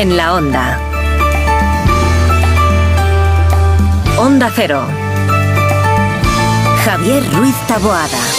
en la onda. Onda Cero. Javier Ruiz Taboada.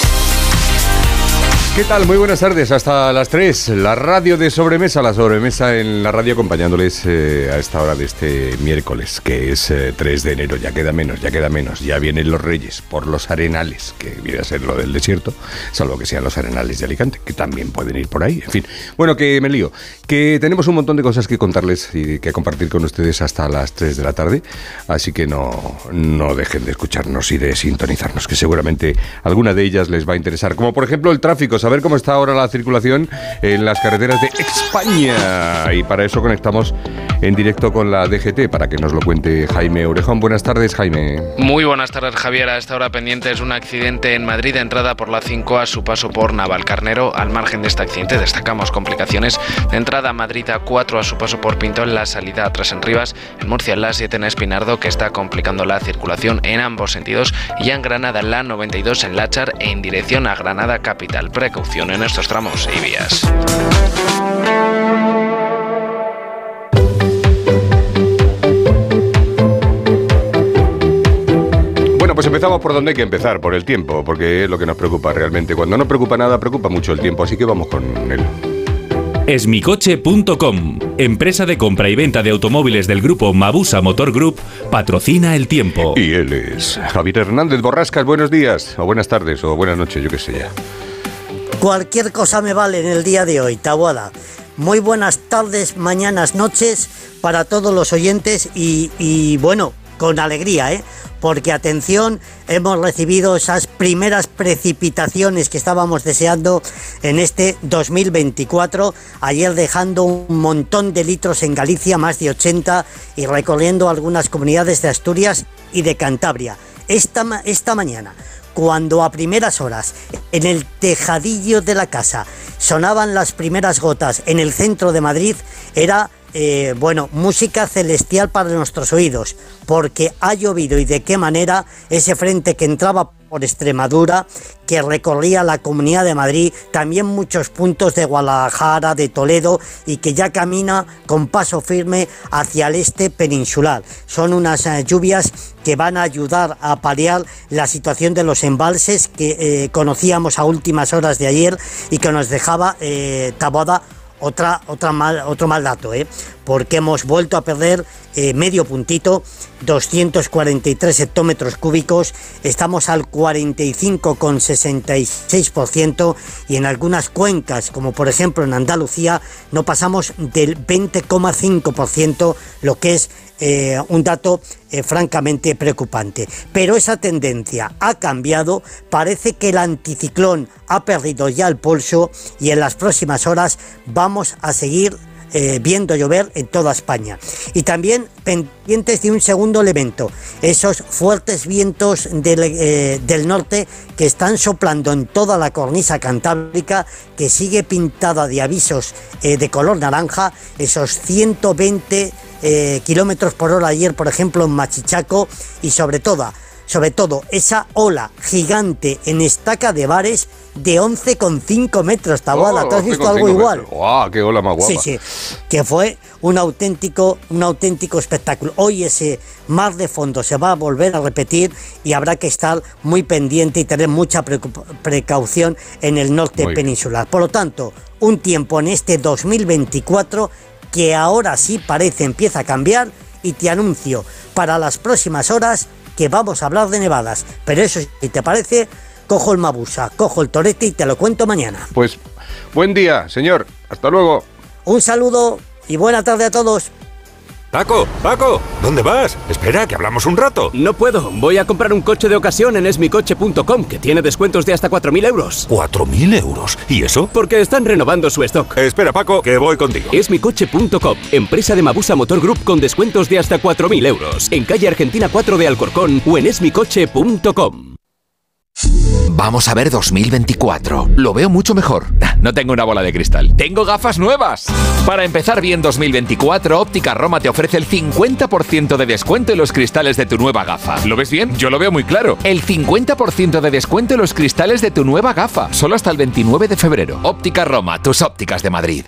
¿Qué tal? Muy buenas tardes, hasta las 3. La radio de sobremesa, la sobremesa en la radio acompañándoles eh, a esta hora de este miércoles, que es 3 eh, de enero. Ya queda menos, ya queda menos. Ya vienen los reyes por los arenales, que viene a ser lo del desierto, salvo que sean los arenales de Alicante, que también pueden ir por ahí. En fin, bueno, que me lío. Que tenemos un montón de cosas que contarles y que compartir con ustedes hasta las 3 de la tarde. Así que no, no dejen de escucharnos y de sintonizarnos, que seguramente alguna de ellas les va a interesar. Como por ejemplo el tráfico a ver cómo está ahora la circulación en las carreteras de España. Y para eso conectamos en directo con la DGT para que nos lo cuente Jaime Orejón. Buenas tardes, Jaime. Muy buenas tardes, Javier. A esta hora pendiente es un accidente en Madrid, entrada por la 5 a su paso por Navalcarnero. Al margen de este accidente destacamos complicaciones de entrada a Madrid a 4 a su paso por Pinto en la salida a Tras en Rivas, en Murcia la 7 en Espinardo que está complicando la circulación en ambos sentidos y en Granada la 92 en Lachar en dirección a Granada Capital precaución en estos tramos y vías. Bueno, pues empezamos por donde hay que empezar, por el tiempo, porque es lo que nos preocupa realmente. Cuando no preocupa nada, preocupa mucho el tiempo, así que vamos con él. Esmicoche.com, empresa de compra y venta de automóviles del grupo Mabusa Motor Group, patrocina el tiempo. Y él es Javier Hernández Borrascas. Buenos días, o buenas tardes, o buenas noches, yo qué sé ya. Cualquier cosa me vale en el día de hoy, Tabuada. Muy buenas tardes, mañanas, noches para todos los oyentes y, bueno, con alegría, ¿eh? Porque atención, hemos recibido esas primeras precipitaciones que estábamos deseando en este 2024, ayer dejando un montón de litros en Galicia, más de 80, y recorriendo algunas comunidades de Asturias y de Cantabria. Esta, esta mañana cuando a primeras horas en el tejadillo de la casa sonaban las primeras gotas en el centro de Madrid, era eh, bueno, música celestial para nuestros oídos, porque ha llovido y de qué manera ese frente que entraba por Extremadura, que recorría la Comunidad de Madrid, también muchos puntos de Guadalajara, de Toledo, y que ya camina con paso firme hacia el este peninsular. Son unas eh, lluvias que van a ayudar a paliar la situación de los embalses que eh, conocíamos a últimas horas de ayer y que nos dejaba eh, otra, otra mal, otro mal dato, ¿eh? porque hemos vuelto a perder eh, medio puntito, 243 hectómetros cúbicos, estamos al 45,66% y en algunas cuencas, como por ejemplo en Andalucía, no pasamos del 20,5%, lo que es eh, un dato eh, francamente preocupante. Pero esa tendencia ha cambiado, parece que el anticiclón ha perdido ya el pulso y en las próximas horas vamos a seguir eh, viendo llover en toda España. Y también pendientes de un segundo elemento, esos fuertes vientos del, del, norte que están soplando en toda la cornisa cantábrica, que sigue pintada de avisos de color naranja, esos 120 kilómetros por hora ayer, por ejemplo, en Machichaco, y sobre todo sobre todo esa ola gigante en estaca de bares de 11,5 metros, Tabuada. ¿Tú has visto algo igual? ¡Guau! ¡Qué ola más guapa! Sí, sí, que fue un auténtico, un auténtico espectáculo. Hoy ese mar de fondo se va a volver a repetir y habrá que estar muy pendiente y tener mucha precaución en el norte peninsular. Por lo tanto, un tiempo en este 2024 que ahora sí parece empieza a cambiar y te anuncio para las próximas horas que vamos a hablar de nevadas. Pero eso, si te parece, cojo el Mabusa, cojo el Torete y te lo cuento mañana. Pues buen día, señor. Hasta luego. Un saludo y buena tarde a todos. Paco, Paco, ¿dónde vas? Espera, que hablamos un rato. No puedo, voy a comprar un coche de ocasión en esmicoche.com, que tiene descuentos de hasta 4.000 euros. ¿4.000 euros? ¿Y eso? Porque están renovando su stock. Espera, Paco, que voy contigo. Esmicoche.com, empresa de Mabusa Motor Group con descuentos de hasta 4.000 euros. En calle Argentina 4 de Alcorcón o en esmicoche.com. Vamos a ver 2024. Lo veo mucho mejor. No tengo una bola de cristal. Tengo gafas nuevas. Para empezar bien 2024, Óptica Roma te ofrece el 50% de descuento en los cristales de tu nueva gafa. ¿Lo ves bien? Yo lo veo muy claro. El 50% de descuento en los cristales de tu nueva gafa. Solo hasta el 29 de febrero. Óptica Roma, tus ópticas de Madrid.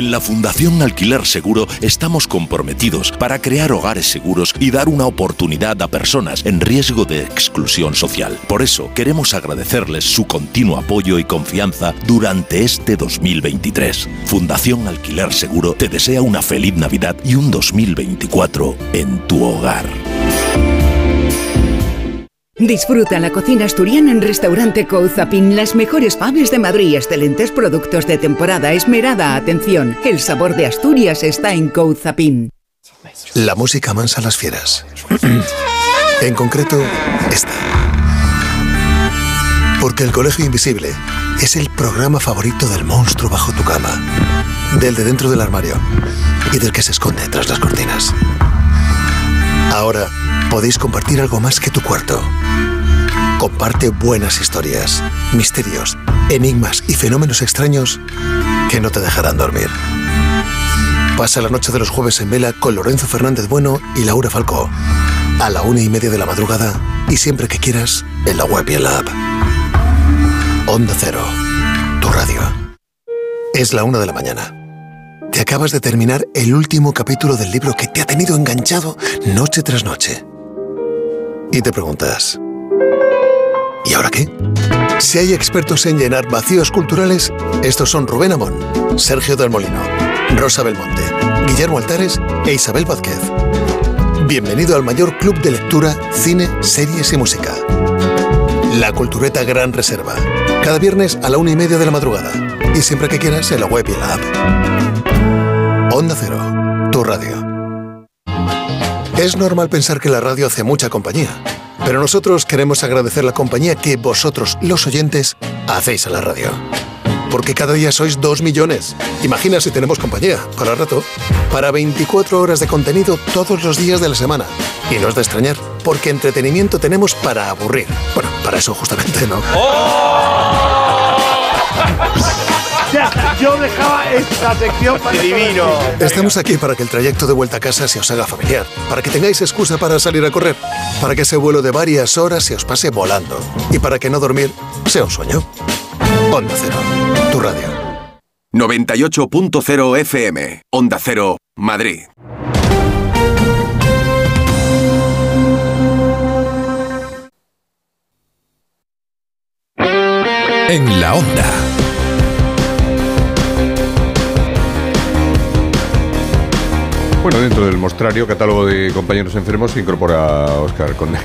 En la Fundación Alquiler Seguro estamos comprometidos para crear hogares seguros y dar una oportunidad a personas en riesgo de exclusión social. Por eso queremos agradecerles su continuo apoyo y confianza durante este 2023. Fundación Alquiler Seguro te desea una feliz Navidad y un 2024 en tu hogar. Disfruta la cocina asturiana en Restaurante Couzapin. Las mejores faves de Madrid, excelentes productos de temporada, esmerada atención. El sabor de Asturias está en Couzapin. La música mansa a las fieras. en concreto, esta. Porque El Colegio Invisible es el programa favorito del monstruo bajo tu cama, del de dentro del armario y del que se esconde tras las cortinas. Ahora podéis compartir algo más que tu cuarto. Comparte buenas historias, misterios, enigmas y fenómenos extraños que no te dejarán dormir. Pasa la noche de los jueves en vela con Lorenzo Fernández Bueno y Laura Falcó. A la una y media de la madrugada y siempre que quieras en la web y en la app. Onda Cero, tu radio. Es la una de la mañana. Te acabas de terminar el último capítulo del libro que te ha tenido enganchado noche tras noche. Y te preguntas, ¿y ahora qué? Si hay expertos en llenar vacíos culturales, estos son Rubén Amón, Sergio del Molino, Rosa Belmonte, Guillermo Altares e Isabel Vázquez. Bienvenido al mayor club de lectura, cine, series y música. La Cultureta Gran Reserva. Cada viernes a la una y media de la madrugada. Y siempre que quieras en la web y en la app. Onda Cero, tu radio. Es normal pensar que la radio hace mucha compañía, pero nosotros queremos agradecer la compañía que vosotros, los oyentes, hacéis a la radio. Porque cada día sois dos millones. Imagina si tenemos compañía, para rato, para 24 horas de contenido todos los días de la semana. Y no es de extrañar, porque entretenimiento tenemos para aburrir. Bueno, para eso justamente, ¿no? Ya, yo dejaba esta sección para divino. Estamos aquí para que el trayecto de vuelta a casa se os haga familiar, para que tengáis excusa para salir a correr, para que ese vuelo de varias horas se os pase volando y para que no dormir sea un sueño. Onda Cero, tu radio. 98.0 FM, Onda Cero, Madrid. En la onda. Bueno, dentro del mostrario, catálogo de compañeros enfermos, se incorpora Oscar Conde.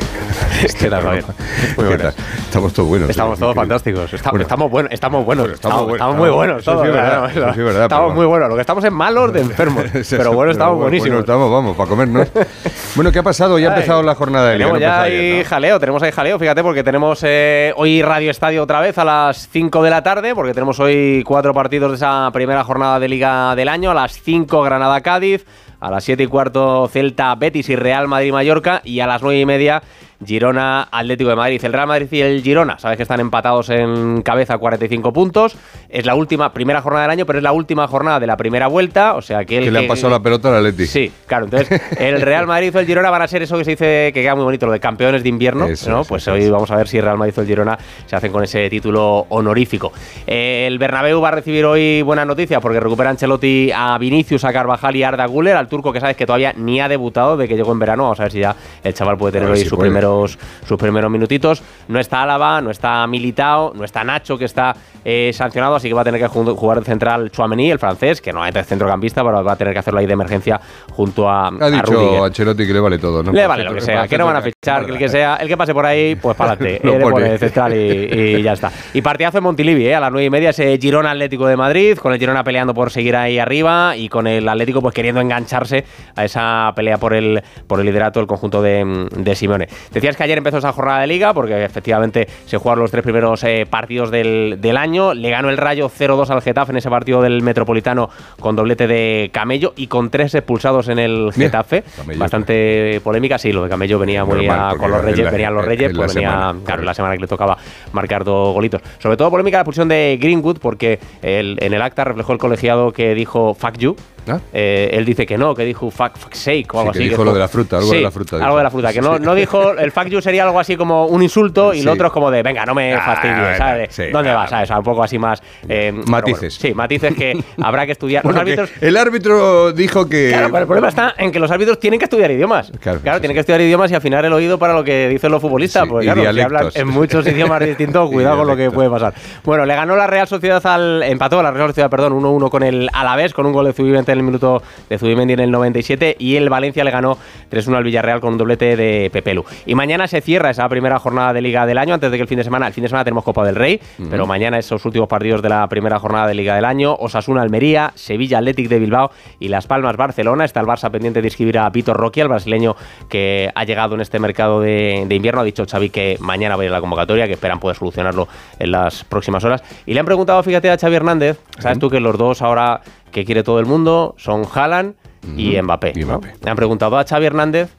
¿Qué tal, Javier? Muy ¿Qué buenas. tal? Estamos todos buenos. Estamos todos fantásticos. Está- Bueno. estamos, buenos, estamos buenos. estamos Estamos, buenos, estamos muy buenos. sí verdad, sí verdad, Estamos muy buenos. Lo que estamos es malos de enfermos. pero bueno, estamos Bueno, buenísimos. estamos, vamos, para comernos. bueno, ¿qué ha pasado? Ya ha empezado la jornada de liga. Tenemos ya ahí ¿no? jaleo, tenemos ahí jaleo, fíjate, porque tenemos eh, hoy Radio Estadio otra vez a las 5 de la tarde, porque tenemos hoy cuatro partidos de esa primera jornada de Liga del año, a las 5 Granada-Cádiz, a las 7 y cuarto Celta, Betis y Real Madrid-Mallorca, y a las 9 y media Girona Atlético de Madrid. El Real Madrid y el Girona, sabes que están empatados en cabeza 45 puntos. Es la última, primera jornada del año, pero es la última jornada de la primera vuelta. O sea que el Que le han pasado la pelota al Atleti. Sí, claro. Entonces, el Real Madrid o el Girona van a ser eso que se dice que queda muy bonito, lo de campeones de invierno. Eso, ¿no? eso, pues eso, hoy vamos a ver si el Real Madrid o el Girona se hacen con ese título honorífico. Eh, el Bernabéu va a recibir hoy buenas noticias porque recupera Ancelotti a Vinicius, a Carvajal y a Arda Güler, al turco que sabes que todavía ni ha debutado de que llegó en verano. Vamos a ver si ya el chaval puede tener hoy si sus puede. Primeros, sus primeros minutitos. No está Álava, no está Militao, no está Nacho, que está eh, sancionado, así que va a tener que ju- jugar de central Chouameni, el francés, que no es centrocampista, pero va a tener que hacerlo ahí de emergencia junto a, Ha a dicho Rudiger. Ancelotti que le vale todo, ¿no? Le vale lo que sea, que no van a fichar, que el que sea, el que pase por ahí, pues para adelante. Pone. pone de central y, y ya está. Y partidazo en Montilivi, ¿eh? a las nueve y media, ese Girona Atlético de Madrid, con el Girona peleando por seguir ahí arriba y con el Atlético pues queriendo engancharse a esa pelea por el, por el liderato del conjunto de, de Simeone. Decías que ayer empezó esa jornada de liga, porque efectivamente se jugaron los tres primeros eh, partidos del, del año. Le ganó el Rayo 0-2 al Getafe en ese partido del Metropolitano con doblete de Camello y con tres expulsados en el Getafe. Camello. Bastante polémica, sí, lo de Camello venía muy Normal, a- porque con los Reyes, la- venían los Reyes, pues venía, semana, claro, la semana que le tocaba marcar dos golitos. Sobre todo polémica la expulsión de Greenwood, porque el- en el acta reflejó el colegiado que dijo fuck you, ¿Ah? Eh, él dice que no, que dijo fuck, fuck sake o algo que así. dijo lo de la fruta, algo de Sí, la fruta, Algo de la fruta, que no, no dijo, el fuck you sería algo así como un insulto y Sí. lo otro es como de, venga, no me Ah, fastidies, sí, ¿Dónde vas? Un poco así más... eh, Matices. bueno, sí, matices que habrá que estudiar. Bueno, Los que árbitros... el árbitro dijo que. Claro, pero el problema está en que los árbitros tienen que estudiar idiomas. Claro, Claro, tienen que estudiar idiomas y afinar el oído para lo que dicen los futbolistas. Sí, porque claro, si hablan en muchos idiomas distintos, cuidado con lo que puede pasar. Bueno, le ganó la Real Sociedad al. Empató la Real Sociedad, perdón, 1-1 con el Alavés, con un gol de Zubimendi en el minuto de Zubimendi en el 97. Y el Valencia le ganó 3-1 al Villarreal con un doblete de Pepelu. Y mañana se cierra esa primera jornada de Liga del año, antes de que el fin de semana. El fin de semana tenemos Copa del Rey, pero mañana esos últimos partidos de la primera jornada de Liga del año. Osasuna Almería, Sevilla Athletic de Bilbao y Las Palmas Barcelona. Está el Barça pendiente de inscribir a Vitor Roque, el brasileño que ha llegado en este mercado de, de invierno. Ha dicho Xavi que mañana va a ir a la convocatoria, que esperan poder solucionarlo en las próximas horas. Y le han preguntado, fíjate, a Xavi Hernández, sabes tú que los dos ahora que quiere todo el mundo son Haaland y Mbappé. ¿no? Le han preguntado a Xavi Hernández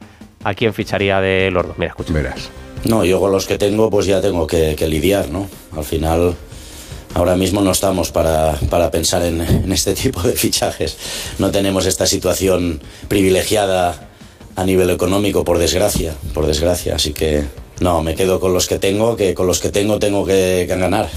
a quién ficharía de los dos. Mira, escucha. Verás. No, yo con los que tengo pues ya tengo que, que lidiar, ¿no? Al final, ahora mismo no estamos para, para pensar en, en este tipo de fichajes. No tenemos esta situación privilegiada a nivel económico, por desgracia, por desgracia. Así que, no, me quedo con los que tengo, que con los que tengo tengo que, que ganar.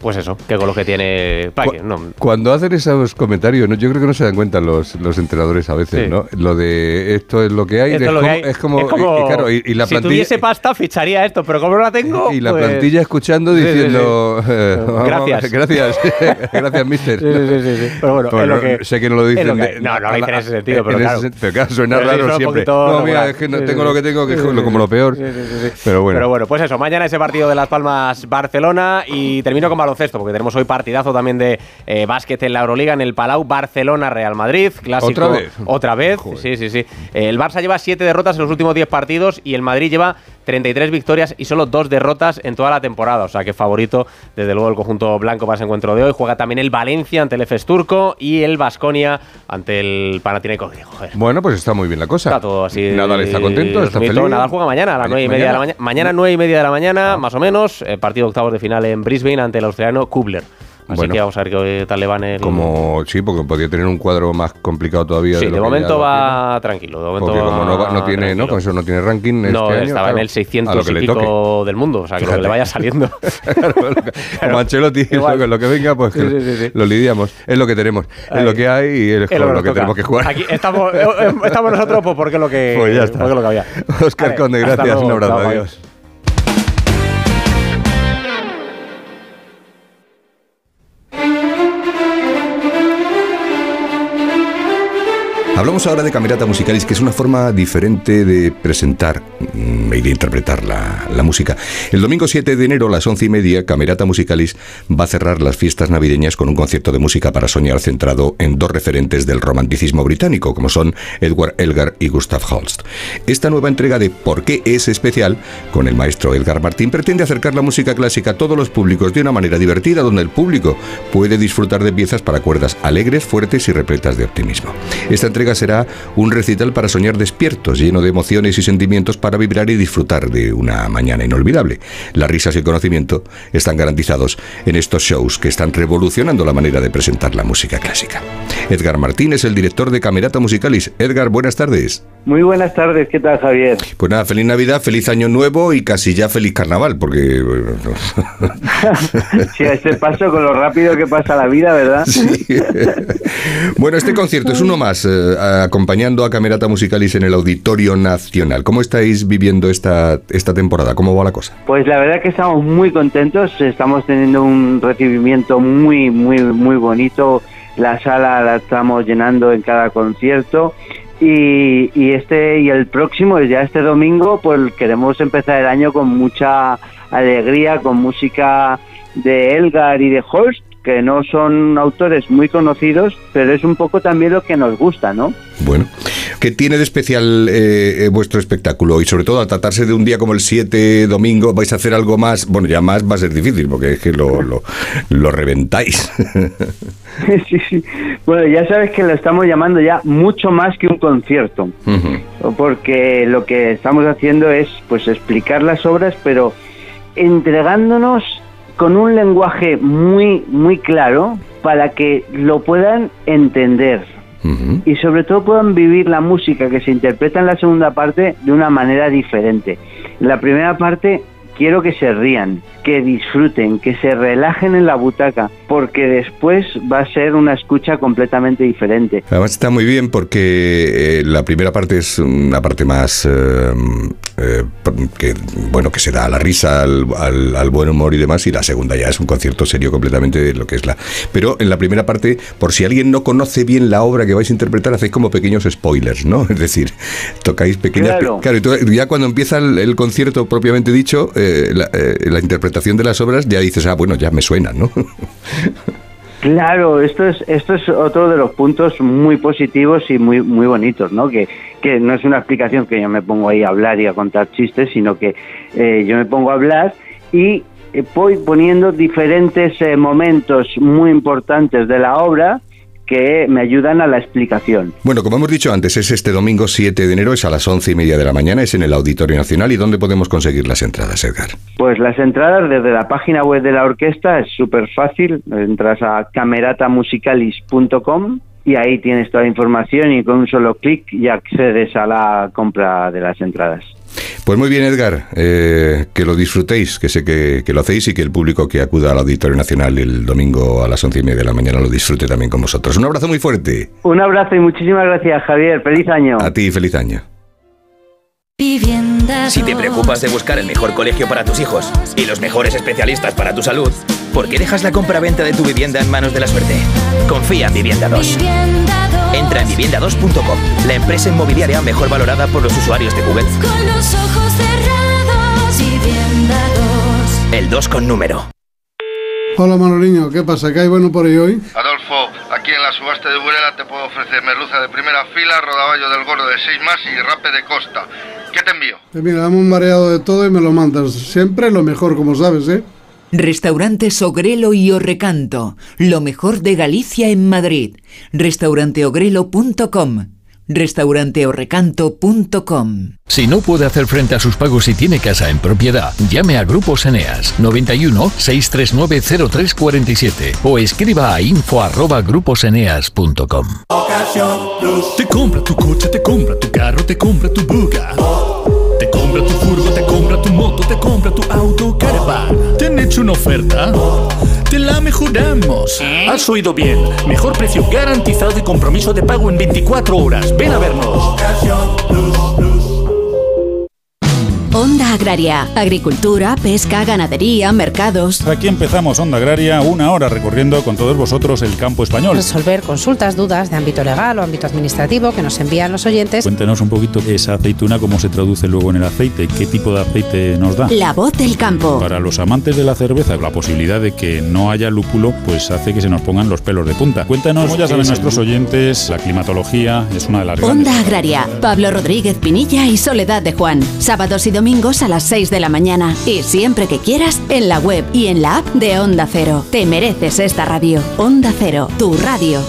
Pues eso, que con lo que tiene... ¿para qué? No, Cuando hacen esos comentarios, ¿no? yo creo que no se dan cuenta los, los entrenadores a veces, Sí. ¿no? Lo de esto es lo que hay, Esto es, lo que como, hay. es como- Es como- y, y claro, y, y la si plantilla tuviese pasta, ficharía esto, pero como no la tengo. y la pues- plantilla escuchando Sí, diciendo sí. eh, Gracias. gracias, gracias, mister. Sí, sí, sí, sí. Pero bueno, es lo que- sé que no lo dicen. lo que de- hay. No, no lo dicen en ese sentido, en pero ese claro. sen- pero claro, suena Pero raro siempre. poquito No, mira, es que no tengo lo que tengo, que es como lo peor. Pero bueno. Pero bueno, pues eso, mañana ese partido de Las Palmas Barcelona y termino con baloncesto, porque tenemos hoy partidazo también de eh, básquet en la Euroliga en el Palau Barcelona Real Madrid, clásico. ¿Otra vez? Otra vez, sí, sí, sí. El Barça lleva 7 derrotas en los últimos 10 partidos y el Madrid lleva 33 victorias y solo 2 derrotas en toda la temporada, o sea que favorito desde luego el conjunto blanco para ese encuentro de hoy. Juega también el Valencia ante el EFES turco y el Basconia ante el Panathinaikos griego. Bueno, pues está muy bien la cosa. Está todo así. Nadal está contento, está feliz. Nadal juega mañana a las Ma- nueve y media de la mañana. mañana. Mañana nueve y media de la mañana, más o menos. eh, partido octavos de final en Brisbane ante el australiano Kubler. Así Bueno. que vamos a ver qué tal le van el. Como, sí, porque podría tener un cuadro más complicado todavía. Sí, de, de momento va tranquilo. De momento Porque como no, va- no va tiene, ¿no? tranquilo. Con eso no tiene ranking No, este año, estaba claro, en el a lo 600 que y pico del mundo. O sea, que lo que le vaya saliendo. Como Ancelotti, Igual. lo, lo que venga, pues Sí, sí, sí, lo lidiamos. Es lo que tenemos, es lo que hay y es, lo que lo que tenemos que jugar. Aquí estamos, eh, eh, estamos nosotros pues, porque es lo que, Pues ya está. porque lo que había. Oscar Vale, Conde, gracias, un abrazo, adiós. Hablamos ahora de Camerata Musicalis, que es una forma diferente de presentar mm, y de interpretar la, la música. El domingo 7 de enero a las 11 y media, Camerata Musicalis va a cerrar las fiestas navideñas con un concierto de música para soñar centrado en dos referentes del romanticismo británico, como son Edward Elgar y Gustav Holst. Esta nueva entrega de ¿Por qué es especial? con el maestro Edgar Martín pretende acercar la música clásica a todos los públicos de una manera divertida, donde el público puede disfrutar de piezas para cuerdas alegres, fuertes y repletas de optimismo. Esta entrega será un recital para soñar despiertos, lleno de emociones y sentimientos para vibrar y disfrutar de una mañana inolvidable. Las risas y el conocimiento están garantizados en estos shows que están revolucionando la manera de presentar la música clásica. Edgar Martín es el director de Camerata Musicalis. Edgar, buenas tardes. Muy buenas tardes, ¿qué tal Javier? Pues nada, feliz Navidad, feliz Año Nuevo y casi ya feliz Carnaval, porque... bueno, Sí, a este paso con lo rápido que pasa la vida, ¿verdad? Bueno, este concierto es uno más, eh, acompañando a Camerata Musicalis en el Auditorio Nacional. ¿Cómo estáis viviendo esta, esta temporada? ¿Cómo va la cosa? Pues la verdad que estamos muy contentos, estamos teniendo un recibimiento muy, muy, muy bonito. La sala la estamos llenando en cada concierto. Y, y este y el próximo, ya este domingo, pues queremos empezar el año con mucha alegría, con música de Elgar y de Holst, que no son autores muy conocidos, pero es un poco también lo que nos gusta, ¿no? Bueno, ¿qué tiene de especial eh, eh, vuestro espectáculo? Y sobre todo, al tratarse de un día como el 7, domingo, vais a hacer algo más, bueno, ya más va a ser difícil, porque es que lo, lo, lo reventáis. sí, sí. Bueno, ya sabes que lo estamos llamando ya mucho más que un concierto, porque lo que estamos haciendo es pues explicar las obras, pero entregándonos con un lenguaje muy muy claro para que lo puedan entender, y sobre todo puedan vivir la música que se interpreta en la segunda parte de una manera diferente. En la primera parte quiero que se rían, que disfruten, que se relajen en la butaca, porque después va a ser una escucha completamente diferente. Además está muy bien porque eh, la primera parte es una parte más eh, eh, que bueno que se da a la risa, al, al- al buen humor y demás, y la segunda ya es un concierto serio completamente de lo que es la. Pero en la primera parte, por si alguien no conoce bien la obra que vais a interpretar, hacéis como pequeños spoilers, ¿no? Es decir, tocáis pequeñas. Claro. ya cuando empieza el, el concierto propiamente dicho, eh, la, eh, la interpretación de las obras, ya dices, ah, bueno, ya me suena, ¿no? Claro, esto es esto es otro de los puntos muy positivos y muy muy bonitos, ¿no? Que, que no es una explicación que yo me pongo ahí a hablar y a contar chistes, sino que eh, yo me pongo a hablar y eh, voy poniendo diferentes eh, momentos muy importantes de la obra que me ayudan a la explicación. Bueno, como hemos dicho antes, es este domingo 7 de enero, es a las once y media de la mañana, es en el Auditorio Nacional. ¿Y dónde podemos conseguir las entradas, Edgar? Pues las entradas desde la página web de la orquesta es súper fácil. Entras a cameratamusicalis.com y ahí tienes toda la información y con un solo clic ya accedes a la compra de las entradas. Pues muy bien, Edgar, eh, que lo disfrutéis, que sé que, que lo hacéis y que el público que acuda al Auditorio Nacional el domingo a las once y media de la mañana lo disfrute también con vosotros. Un abrazo muy fuerte. Un abrazo y muchísimas gracias, Javier. Feliz año. A ti, feliz año. Si te preocupas de buscar el mejor colegio para tus hijos y los mejores especialistas para tu salud, ¿por qué dejas la compra-venta de tu vivienda en manos de la suerte? Confía en Vivienda 2. Entra en vivienda2.com, la empresa inmobiliaria mejor valorada por los usuarios de Google. Con los ojos cerrados, vivienda 2. El 2 con número. Hola Manoliño, ¿qué pasa? ¿Qué hay bueno por ahí hoy? Adolfo, aquí en la subasta de Burela te puedo ofrecer merluza de primera fila, rodaballo del gordo de 6 más y rape de costa. ¿Qué te envío? Pues mira, dame un mareado de todo y me lo mandas. Siempre lo mejor, como sabes, ¿eh? Restaurante Ogrelo y Orrecanto, lo mejor de Galicia en Madrid. Restauranteogrelo.com, restauranteorrecanto.com. Si no puede hacer frente a sus pagos y tiene casa en propiedad, llame a Grupos Eneas 91 639 0347 o escriba a info arroba gruposeneas.com. Te compra tu coche, te compra tu carro, te compra tu buga. Te compra tu furgo, te compra tu moto, te compra tu auto, caravan. ¿Te han hecho una oferta? Te la mejoramos. Has oído bien. Mejor precio garantizado y compromiso de pago en 24 horas. Ven a vernos. Onda Agraria, agricultura, pesca, ganadería, mercados. Aquí empezamos Onda Agraria, una hora recorriendo con todos vosotros el campo español. Resolver consultas, dudas de ámbito legal o ámbito administrativo que nos envían los oyentes. Cuéntenos un poquito esa aceituna, cómo se traduce luego en el aceite, qué tipo de aceite nos da. La voz del campo. Para los amantes de la cerveza, la posibilidad de que no haya lúpulo, pues hace que se nos pongan los pelos de punta. Cuéntanos, como ya saben nuestros oyentes, la climatología es una de las grandes. Onda Agraria, Pablo Rodríguez Pinilla y Soledad de Juan. Sábados y domingos a las 6 de la mañana. Y siempre que quieras, en la web y en la app de Onda Cero. Te mereces esta radio. Onda Cero, tu radio.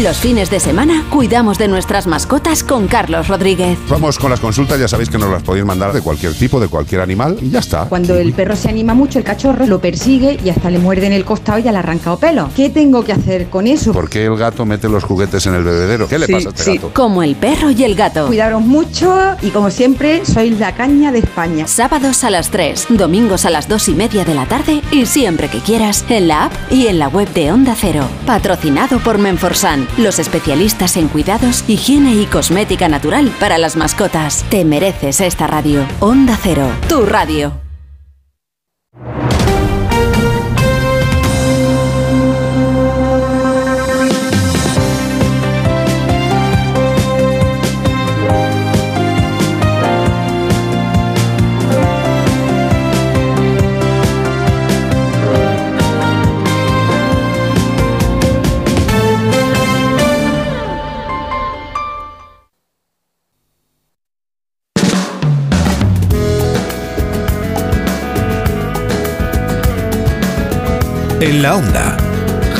Los fines de semana cuidamos de nuestras mascotas con Carlos Rodríguez. Vamos con las consultas, ya sabéis que nos las podéis mandar de cualquier tipo, de cualquier animal y ya está. Cuando el perro se anima mucho, el cachorro lo persigue y hasta le muerde en el costado y ya le ha arrancado pelo. ¿Qué tengo que hacer con eso? ¿Por qué el gato mete los juguetes en el bebedero? ¿Qué le Sí, pasa a este sí. gato? Como el perro y el gato. Cuidaros mucho y como siempre, sois la caña de España. Sábados a las 3, domingos a las 2 y media de la tarde y siempre que quieras en la app y en la web de Onda Cero. Patrocinado por Menforsan, los especialistas en cuidados, higiene y cosmética natural para las mascotas. Te mereces esta radio. Onda Cero, tu radio. En la onda,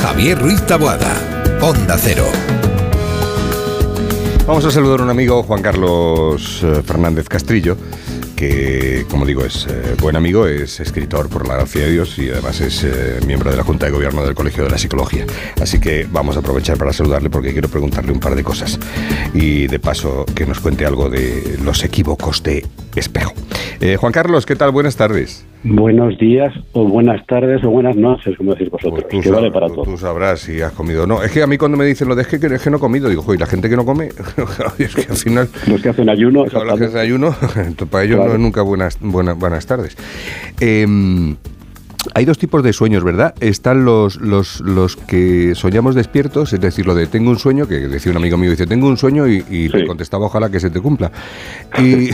Javier Ruiz Taboada, Onda Cero. Vamos a saludar a un amigo, Juan Carlos eh, Fernández Castrillo, que como digo, es eh, buen amigo, es escritor por la gracia de Dios y además es eh, miembro de la Junta de Gobierno del Colegio de la Psicología. Así que vamos a aprovechar para saludarle porque quiero preguntarle un par de cosas y de paso que nos cuente algo de los equívocos de espejo. Juan Carlos, ¿qué tal? Buenas tardes. Buenos días o buenas tardes o buenas noches, como decís vosotros. Que vale para tú- todo. tú sabrás si has comido o no. Es que a mí cuando me dicen lo de es que, es que no he comido, digo, joder, la gente que no come, es que al final... Los que hacen ayuno, los que hacen ayuno, para ellos Claro. no es nunca buenas, buenas, buenas tardes. Em, hay dos tipos de sueños, ¿verdad? Están los, los, los que soñamos despiertos, es decir, lo de tengo un sueño, que decía un amigo mío, dice, tengo un sueño y, y le contestaba, ojalá que se te cumpla. Y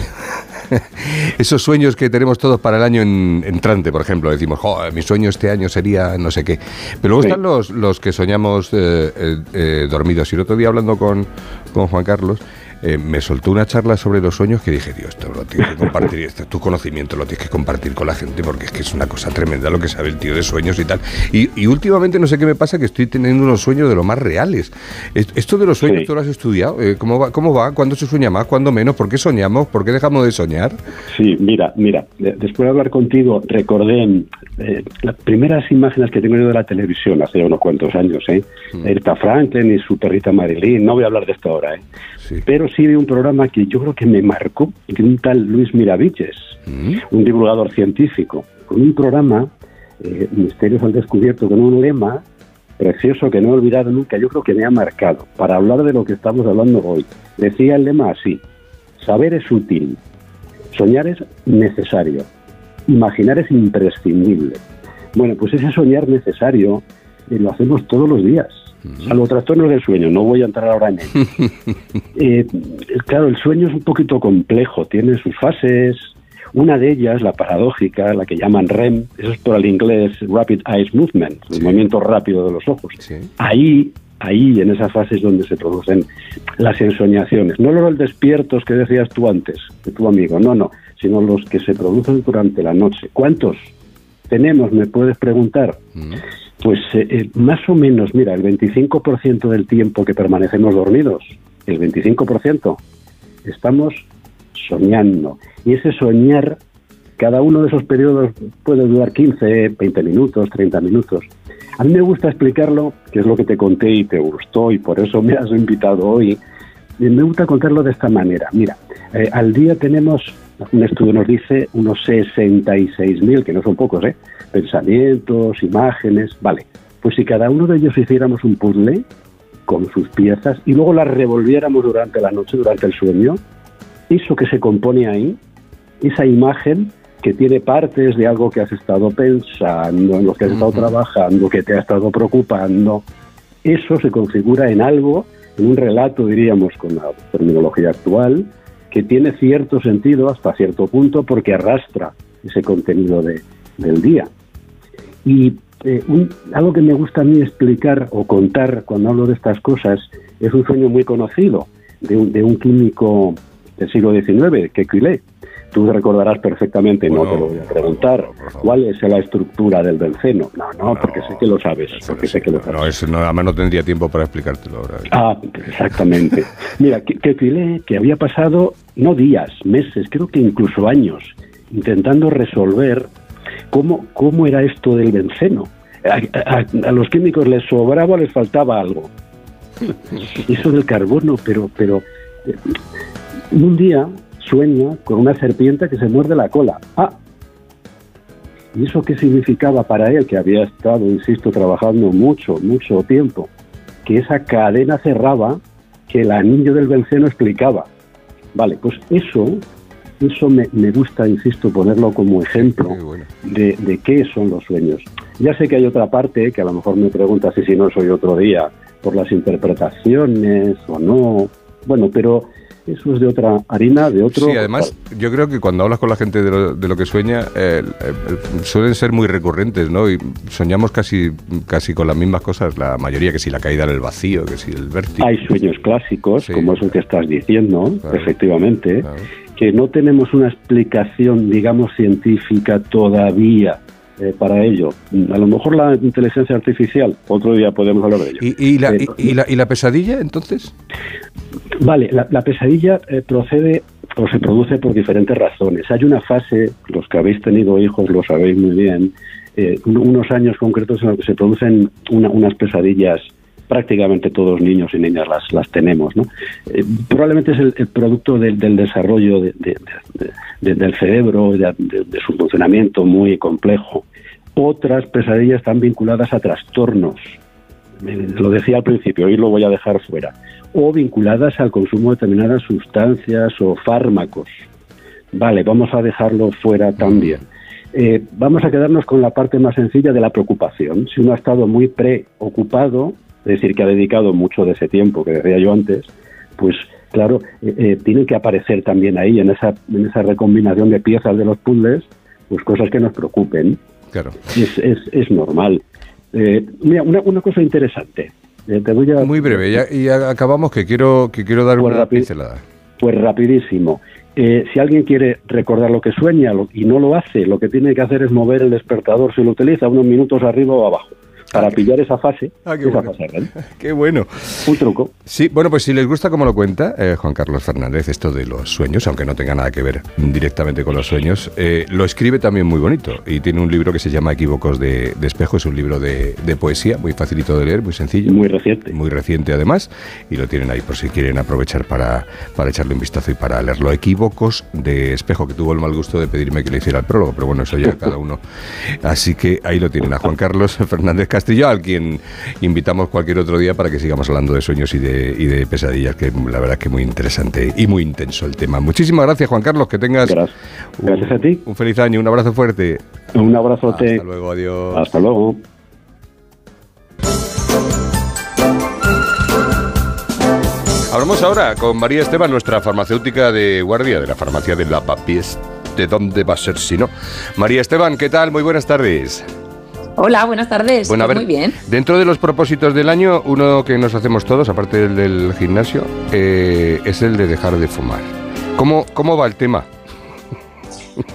esos sueños que tenemos todos para el año en- entrante, por ejemplo, decimos, "Jo, mi sueño este año sería no sé qué. Pero luego Sí. están los, los que soñamos eh, eh, eh, dormidos. Y el otro día hablando con, con Juan Carlos, eh, me soltó una charla sobre los sueños que dije, Dios, esto lo tienes que compartir, esto, tu conocimiento lo tienes que compartir con la gente porque es que es una cosa tremenda lo que sabe el tío de sueños y tal. Y, y últimamente no sé qué me pasa, que estoy teniendo unos sueños de lo más reales. Es- Esto de los sueños, Sí. ¿tú lo has estudiado? Eh, ¿Cómo va? ¿Cómo va? ¿Cuándo se sueña más? ¿Cuándo menos? ¿Por qué soñamos? ¿Por qué dejamos de soñar? Sí, mira, mira, de- después de hablar contigo, recordé eh, las primeras imágenes que tengo yo de la televisión hace unos cuantos años, ¿eh? Erta Franklin y su perrita Marilyn, no voy a hablar de esto ahora, ¿eh? Pero sí de un programa que yo creo que me marcó, de un tal Luis Miraviches, un divulgador científico, con un programa, eh, Misterios al Descubierto, con un lema precioso que no he olvidado nunca, yo creo que me ha marcado, para hablar de lo que estamos hablando hoy. Decía el lema así, saber es útil, soñar es necesario, imaginar es imprescindible. Bueno, pues ese soñar necesario eh, lo hacemos todos los días, salvo trastornos del sueño, no voy a entrar ahora en ello. Eh, claro, el sueño es un poquito complejo, tiene sus fases. Una de ellas, la paradójica, la que llaman REM, eso es por el inglés Rapid Eyes Movement, el movimiento rápido de los ojos. Ahí, ahí en esa fase es donde se producen las ensoñaciones. No los despiertos que decías tú antes, de tu amigo, no, no, sino los que se producen durante la noche. ¿Cuántos tenemos, me puedes preguntar? Pues eh, eh, más o menos, mira, el 25% del tiempo que permanecemos dormidos, el 25%, estamos soñando. Y ese soñar, cada uno de esos periodos puede durar 15, 20 minutos, 30 minutos. A mí me gusta explicarlo, que es lo que te conté y te gustó y por eso me has invitado hoy. Y me gusta contarlo de esta manera. Mira, eh, al día tenemos, un estudio nos dice, unos 66.000, que no son pocos, ¿eh? Pensamientos, imágenes, vale. Pues si cada uno de ellos hiciéramos un puzzle con sus piezas y luego las revolviéramos durante la noche, durante el sueño, eso que se compone ahí, esa imagen que tiene partes de algo que has estado pensando, en lo que has estado trabajando, que te ha estado preocupando, eso se configura en algo, en un relato, diríamos, con la terminología actual, que tiene cierto sentido hasta cierto punto porque arrastra ese contenido de- del día. Y eh, un- algo que me gusta a mí explicar o contar cuando hablo de estas cosas es un sueño muy conocido de un, de un químico del siglo XIX, Kekulé. Tú recordarás perfectamente, no te lo voy a preguntar, cuál es la estructura del benceno. No, no, porque sé que lo sabes, porque sé que lo sabes. No, eso no, además no tendría tiempo para explicártelo ahora. Ah, exactamente. Mira, que, que que había pasado no días, meses, creo que incluso años, intentando resolver cómo, cómo era esto del benceno. A, a- a los químicos les sobraba o les faltaba algo. Eso del carbono, pero, pero eh, un día sueña con una serpiente que se muerde la cola. Ah, ¿y eso qué significaba para él, que había estado, insisto, trabajando mucho, mucho tiempo? Que esa cadena cerraba que el anillo del benceno explicaba. Vale, pues eso, eso me, me gusta, insisto, ponerlo como ejemplo de, de qué son los sueños. Ya sé que hay otra parte que a lo mejor me preguntas si si no soy otro día por las interpretaciones o no. Bueno, pero eso es de otra harina, de otro. Sí, además, yo creo que cuando hablas con la gente de lo, de lo que sueña, eh, eh, suelen ser muy recurrentes, ¿no? Y soñamos casi, casi con las mismas cosas, la mayoría, que si la caída en el vacío, que si el vértigo. Hay sueños clásicos, Sí. como eso que estás diciendo, Claro. efectivamente, que no tenemos una explicación, digamos, científica todavía eh, para ello. A lo mejor la inteligencia artificial, otro día podemos hablar de ello. ¿Y, y la, Eh, y, y la, y la pesadilla, entonces? Vale, la, la pesadilla eh, procede o se produce por diferentes razones. Hay una fase, los que habéis tenido hijos lo sabéis muy bien, eh, un- unos años concretos en los que se producen una- unas pesadillas prácticamente todos niños y niñas las, las tenemos. ¿no? Eh, probablemente es el, producto del, del desarrollo de- de- de- de- del cerebro, de, su funcionamiento muy complejo. Otras pesadillas están vinculadas a trastornos, eh, lo decía al principio, hoy lo voy a dejar fuera, o vinculadas al consumo de determinadas sustancias o fármacos. Vale, vamos a dejarlo fuera también. Eh, vamos a quedarnos con la parte más sencilla de la preocupación. Si uno ha estado muy preocupado, es decir, que ha dedicado mucho de ese tiempo que decía yo antes, pues claro, eh, eh, tienen que aparecer también ahí, en esa, en esa recombinación de piezas de los puzzles, pues cosas que nos preocupen. Claro. Es, es, es normal. Eh, mira, una, una cosa interesante. Eh, te voy a, Muy breve, ya- y acabamos que quiero, que quiero dar una pincelada. Pues rapidísimo. Eh, si alguien quiere recordar lo que sueña y no lo hace, lo que tiene que hacer es mover el despertador, si lo utiliza, unos minutos arriba o abajo, para pillar esa fase. Ah, qué esa bueno. fase. Qué bueno. Un truco. Sí, bueno, pues si les gusta como lo cuenta eh, Juan Carlos Fernández, esto de los sueños, aunque no tenga nada que ver directamente con los sueños, eh, lo escribe también muy bonito y tiene un libro que se llama Equívocos de, de Espejo, es un libro de, de poesía, muy facilito de leer, muy sencillo. Muy reciente. Muy reciente además, y lo tienen ahí por si quieren aprovechar para, para echarle un vistazo y para leerlo. Equívocos de Espejo, que tuvo el mal gusto de pedirme que le hiciera el prólogo, pero bueno, eso ya cada uno. Así que ahí lo tienen, a Juan Carlos Fernández Castillo, al quien invitamos cualquier otro día para que sigamos hablando de sueños y de, y de pesadillas, que la verdad es que muy interesante y muy intenso el tema. Muchísimas gracias, Juan Carlos, que tengas Gracias a ti. un feliz año, un abrazo fuerte. Un abrazote. Hasta luego, adiós. Hasta luego. Hablamos ahora con María Esteban, nuestra farmacéutica de guardia de la farmacia de la Papies. ¿De dónde va a ser si no? María Esteban, ¿qué tal? Muy buenas tardes. Hola, buenas tardes. Bueno, a Pues ver, muy bien. Dentro de los propósitos del año, uno que nos hacemos todos, aparte del del gimnasio, eh, es el de dejar de fumar. ¿Cómo, cómo va el tema?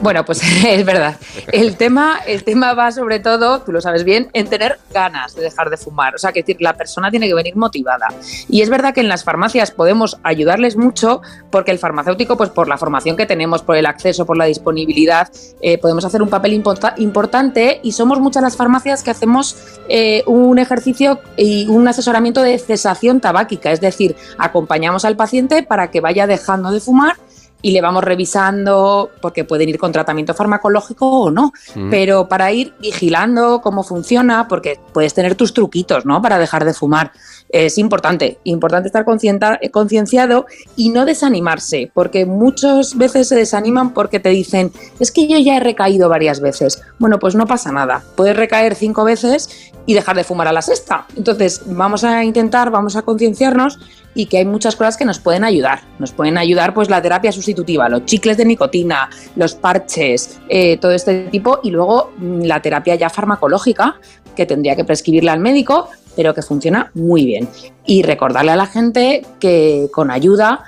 Bueno, pues es verdad. El tema, el tema va sobre todo, tú lo sabes bien, en tener ganas de dejar de fumar. O sea, que decir, la persona tiene que venir motivada. Y es verdad que en las farmacias podemos ayudarles mucho porque el farmacéutico, pues por la formación que tenemos, por el acceso, por la disponibilidad, eh, podemos hacer un papel importa- importante y somos muchas las farmacias que hacemos eh, un ejercicio y un asesoramiento de cesación tabáquica. Es decir, acompañamos al paciente para que vaya dejando de fumar y le vamos revisando porque pueden ir con tratamiento farmacológico o no, Mm. pero para ir vigilando cómo funciona, porque puedes tener tus truquitos, ¿no? Para dejar de fumar. Es importante, importante estar conscienta- concienciado y no desanimarse, porque muchas veces se desaniman porque te dicen, es que yo ya he recaído varias veces. Bueno, pues no pasa nada, puedes recaer cinco veces y dejar de fumar a la sexta. Entonces, vamos a intentar, vamos a concienciarnos y que hay muchas cosas que nos pueden ayudar. Nos pueden ayudar pues la terapia sustitutiva, los chicles de nicotina, los parches, eh, todo este tipo y luego mm, la terapia ya farmacológica que tendría que prescribirle al médico, pero que funciona muy bien. Y recordarle a la gente que con ayuda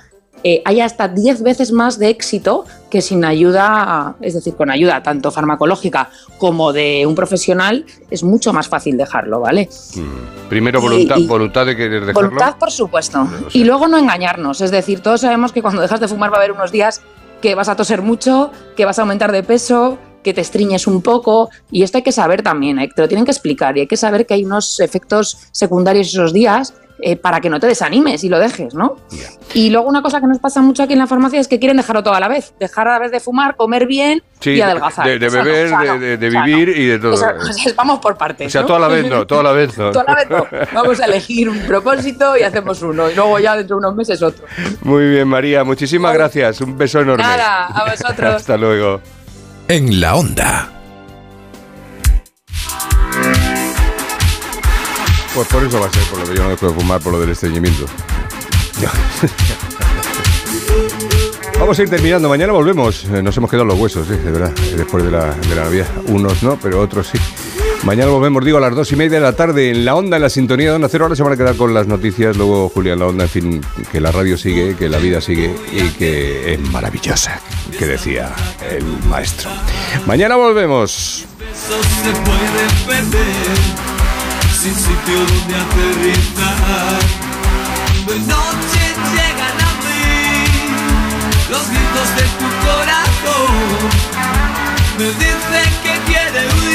eh, hay hasta 10 veces más de éxito que sin ayuda, es decir, con ayuda tanto farmacológica como de un profesional, es mucho más fácil dejarlo, ¿vale? Primero, Y- voluntad, y- voluntad de querer dejarlo. Voluntad, por supuesto. Y luego no engañarnos. Es decir, todos sabemos que cuando dejas de fumar va a haber unos días que vas a toser mucho, que vas a aumentar de peso, que te estriñes un poco. Y esto hay que saber también, ¿eh? te lo tienen que explicar. Y hay que saber que hay unos efectos secundarios esos días eh, para que no te desanimes y lo dejes, ¿no? Y luego una cosa que nos pasa mucho aquí en la farmacia es que quieren dejarlo todo a la vez. Dejar a la vez de fumar, comer bien Sí, y adelgazar. de, beber, de, de- de sano. vivir y de todo. Eso- pues vamos por partes. o sea, ¿no? toda la vez no, toda la vez no. Toda la vez no. Vamos a elegir un propósito y hacemos uno. Y luego ya dentro de unos meses otro. Muy bien, María, muchísimas gracias. Un beso enorme. Nada, a vosotros. Hasta luego. En la onda. Pues por eso va a ser, por lo que yo no dejo de fumar, por lo del estreñimiento. Vamos a ir terminando. Mañana volvemos. Eh, Nos hemos quedado los huesos, eh, de verdad, después de la, de la Navidad. Unos no, pero otros sí. Mañana volvemos, digo, a las dos y media de la tarde en la onda, en la sintonía de Onda Cero. Ahora se van a quedar con las noticias. Luego Julián La Onda, en fin, que la radio sigue, que la vida sigue y que es maravillosa, que decía el maestro. Mañana volvemos. Eso se puede perder sin sitio donde aterrizar. De noche llegan a mí los gritos de tu corazón. Me dice que quiere huir.